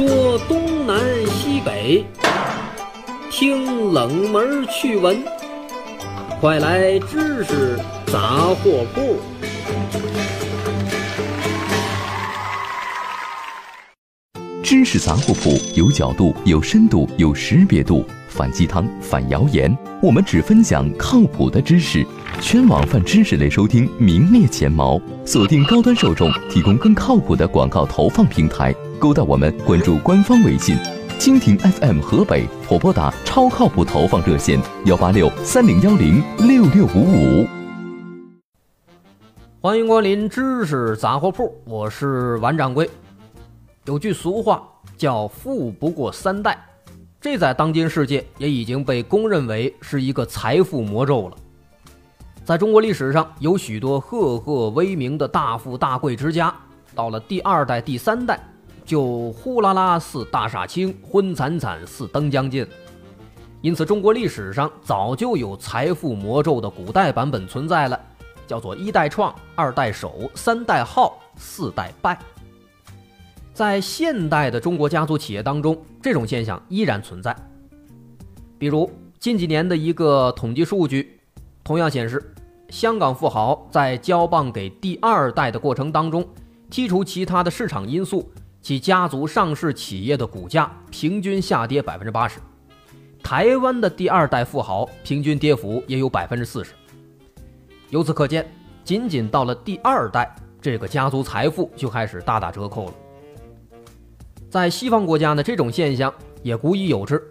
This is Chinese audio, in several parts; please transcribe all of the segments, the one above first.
说东南西北，听冷门趣闻，快来知识杂货铺。知识杂货铺有角度、有深度、有识别度，反鸡汤、反谣言，我们只分享靠谱的知识。全网泛知识类收听名列前茅，锁定高端受众，提供更靠谱的广告投放平台。勾搭我们，关注官方微信“蜻蜓 FM 河北”或拨打超靠谱投放热线幺八六三零幺零六六五五。欢迎光临知识杂货铺，我是王掌柜。有句俗话叫“富不过三代”，这在当今世界也已经被公认为是一个财富魔咒了。在中国历史上，有许多赫赫威名的大富大贵之家，到了第二代、第三代。就呼啦啦似大厦倾，昏惨惨似灯将尽。因此，中国历史上早就有财富魔咒的古代版本存在了，叫做一代创，二代守，三代耗，四代败。在现代的中国家族企业当中，这种现象依然存在。比如近几年的一个统计数据，同样显示，香港富豪在交棒给第二代的过程当中，剔除其他的市场因素。其家族上市企业的股价平均下跌百分之八十，台湾的第二代富豪平均跌幅也有百分之四十。由此可见，仅仅到了第二代，这个家族财富就开始大打折扣了。在西方国家呢，这种现象也古已有之，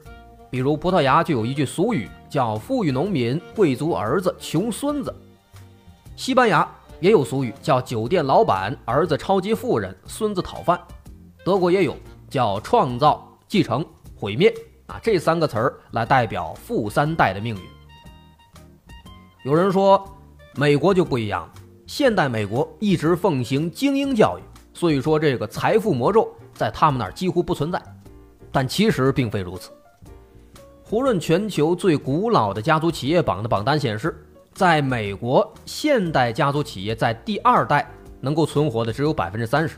比如葡萄牙就有一句俗语叫“富裕农民，贵族儿子，穷孙子”；西班牙也有俗语叫“酒店老板儿子超级富人，孙子讨饭”。德国也有叫创造、继承、毁灭啊这三个词儿来代表富三代的命运。有人说，美国就不一样，现代美国一直奉行精英教育，所以说这个财富魔咒在他们那儿几乎不存在。但其实并非如此。胡润全球最古老的家族企业榜的榜单显示，在美国，现代家族企业在第二代能够存活的只有百分之三十。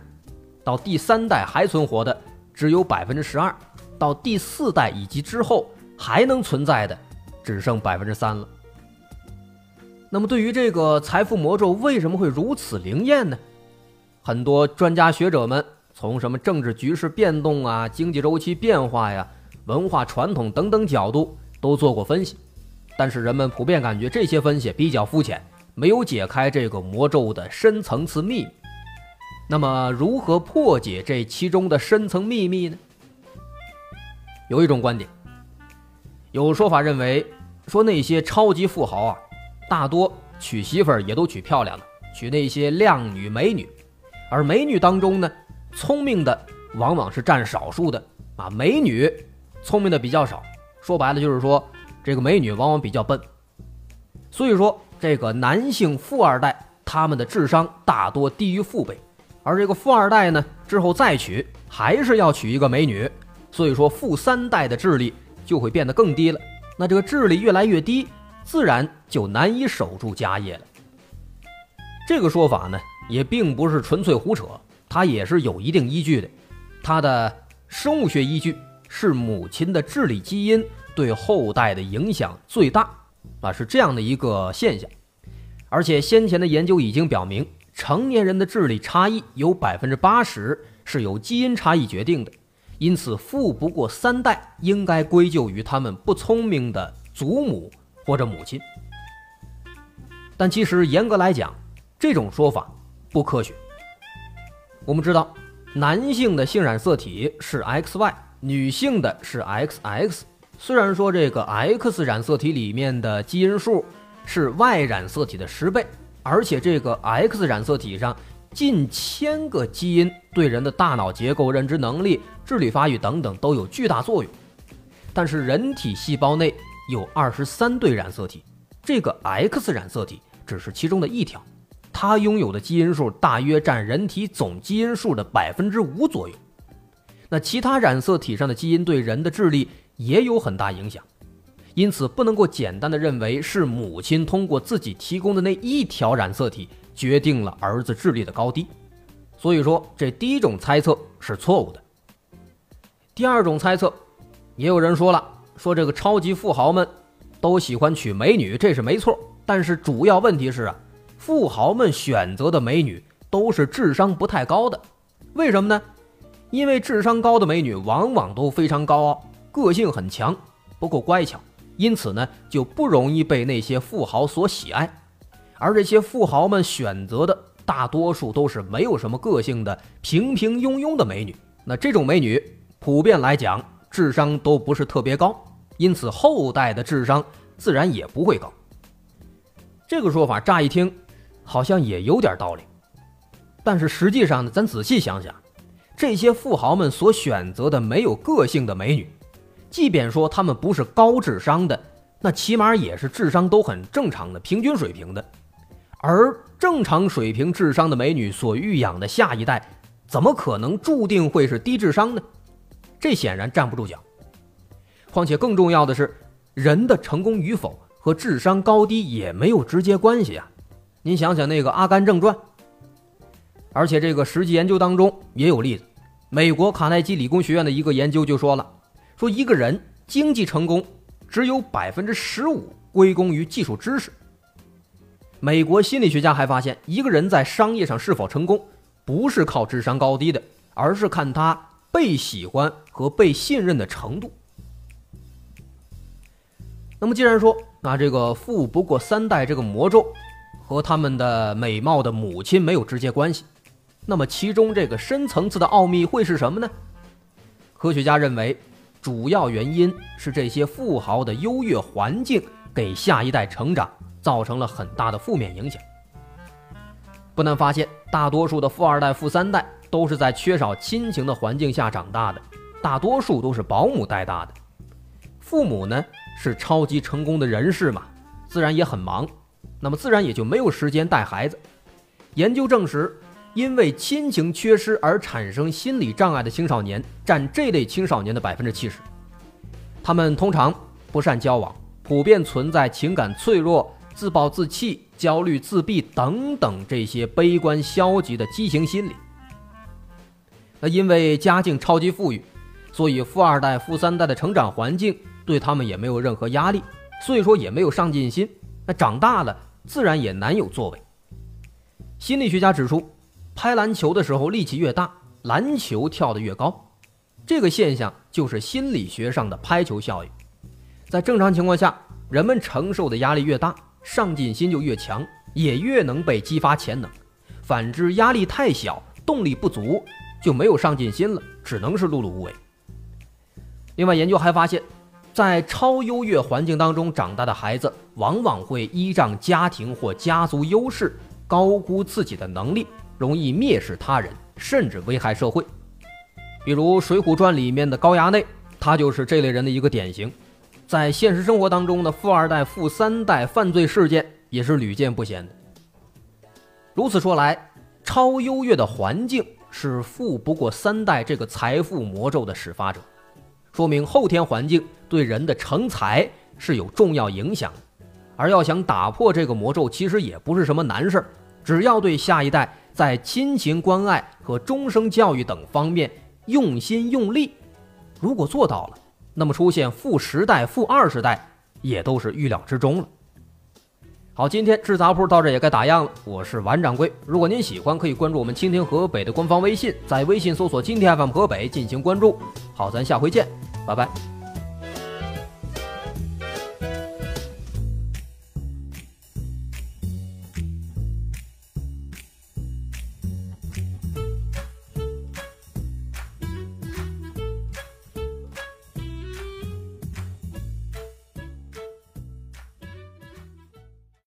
到第三代还存活的只有百分之十二，到第四代以及之后还能存在的只剩百分之三了。那么，对于这个财富魔咒为什么会如此灵验呢？很多专家学者们从什么政治局势变动啊、经济周期变化呀、文化传统等等角度都做过分析，但是人们普遍感觉这些分析比较肤浅，没有解开这个魔咒的深层次秘密。那么，如何破解这其中的深层秘密呢？有一种观点，有说法认为，说那些超级富豪啊，大多娶媳妇儿也都娶漂亮的，娶那些靓女美女，而美女当中呢，聪明的往往是占少数的啊，美女聪明的比较少。说白了就是说，这个美女往往比较笨。所以说，这个男性富二代，他们的智商大多低于父辈。而这个富二代呢，之后再娶还是要娶一个美女，所以说富三代的智力就会变得更低了。那这个智力越来越低，自然就难以守住家业了。这个说法呢，也并不是纯粹胡扯，它也是有一定依据的。它的生物学依据是母亲的智力基因对后代的影响最大啊，是这样的一个现象。而且先前的研究已经表明。成年人的智力差异有百分之八十是由基因差异决定的，因此富不过三代应该归咎于他们不聪明的祖母或者母亲。但其实严格来讲，这种说法不科学。我们知道，男性的性染色体是 XY，女性的是 XX。虽然说这个 X 染色体里面的基因数是 Y 染色体的十倍。而且这个 X 染色体上近千个基因对人的大脑结构、认知能力、智力发育等等都有巨大作用。但是人体细胞内有二十三对染色体，这个 X 染色体只是其中的一条，它拥有的基因数大约占人体总基因数的百分之五左右。那其他染色体上的基因对人的智力也有很大影响。因此，不能够简单的认为是母亲通过自己提供的那一条染色体决定了儿子智力的高低。所以说，这第一种猜测是错误的。第二种猜测，也有人说了，说这个超级富豪们都喜欢娶美女，这是没错。但是主要问题是啊，富豪们选择的美女都是智商不太高的，为什么呢？因为智商高的美女往往都非常高傲，个性很强，不够乖巧，因此呢就不容易被那些富豪所喜爱。而这些富豪们选择的大多数都是没有什么个性的平平庸庸的美女，那这种美女普遍来讲智商都不是特别高，因此后代的智商自然也不会高。这个说法乍一听好像也有点道理，但是实际上呢，咱仔细想想。这些富豪们所选择的没有个性的美女，即便说他们不是高智商的，那起码也是智商都很正常的平均水平的。而正常水平智商的美女所育养的下一代，怎么可能注定会是低智商呢？这显然站不住脚。况且更重要的是，人的成功与否和智商高低也没有直接关系啊！您想想那个《阿甘正传》，而且这个实际研究当中也有例子。美国卡耐基理工学院的一个研究就说了，说一个人经济成功只有百分之十五归功于技术知识。美国心理学家还发现，一个人在商业上是否成功，不是靠智商高低的，而是看他被喜欢和被信任的程度。那么，既然说那这个“富不过三代”这个魔咒和他们的美貌的母亲没有直接关系。那么，其中这个深层次的奥秘会是什么呢？科学家认为，主要原因是这些富豪的优越环境给下一代成长造成了很大的负面影响。不难发现，大多数的富二代、富三代都是在缺少亲情的环境下长大的，大多数都是保姆带大的。父母呢是超级成功的人士嘛，自然也很忙，那么自然也就没有时间带孩子。研究证实。因为亲情缺失而产生心理障碍的青少年占这类青少年的百分之七十，他们通常不善交往，普遍存在情感脆弱、自暴自弃、焦虑、自闭等等这些悲观消极的畸形心理。那因为家境超级富裕，所以富二代、富三代的成长环境对他们也没有任何压力，所以说也没有上进心，那长大了自然也难有作为。心理学家指出。拍篮球的时候力气越大，篮球跳得越高，这个现象就是心理学上的拍球效应。在正常情况下，人们承受的压力越大，上进心就越强，也越能被激发潜能。反之，压力太小，动力不足，就没有上进心了，只能是碌碌无为。另外，研究还发现，在超优越环境当中长大的孩子，往往会依仗家庭或家族优势，高估自己的能力。容易蔑视他人，甚至危害社会。比如《水浒传》里面的高衙内，他就是这类人的一个典型。在现实生活当中的富二代、富三代犯罪事件也是屡见不鲜的。如此说来，超优越的环境是富不过三代这个财富魔咒的始发者，说明后天环境对人的成才是有重要影响的。而要想打破这个魔咒，其实也不是什么难事儿只要对下一代。在亲情关爱和终生教育等方面用心用力，如果做到了，那么出现负十代、负二十代也都是预料之中了。好，今天制杂铺到这也该打烊了。我是王掌柜，如果您喜欢，可以关注我们蜻蜓河北的官方微信，在微信搜索“今天 FM 河北”进行关注。好，咱下回见，拜拜。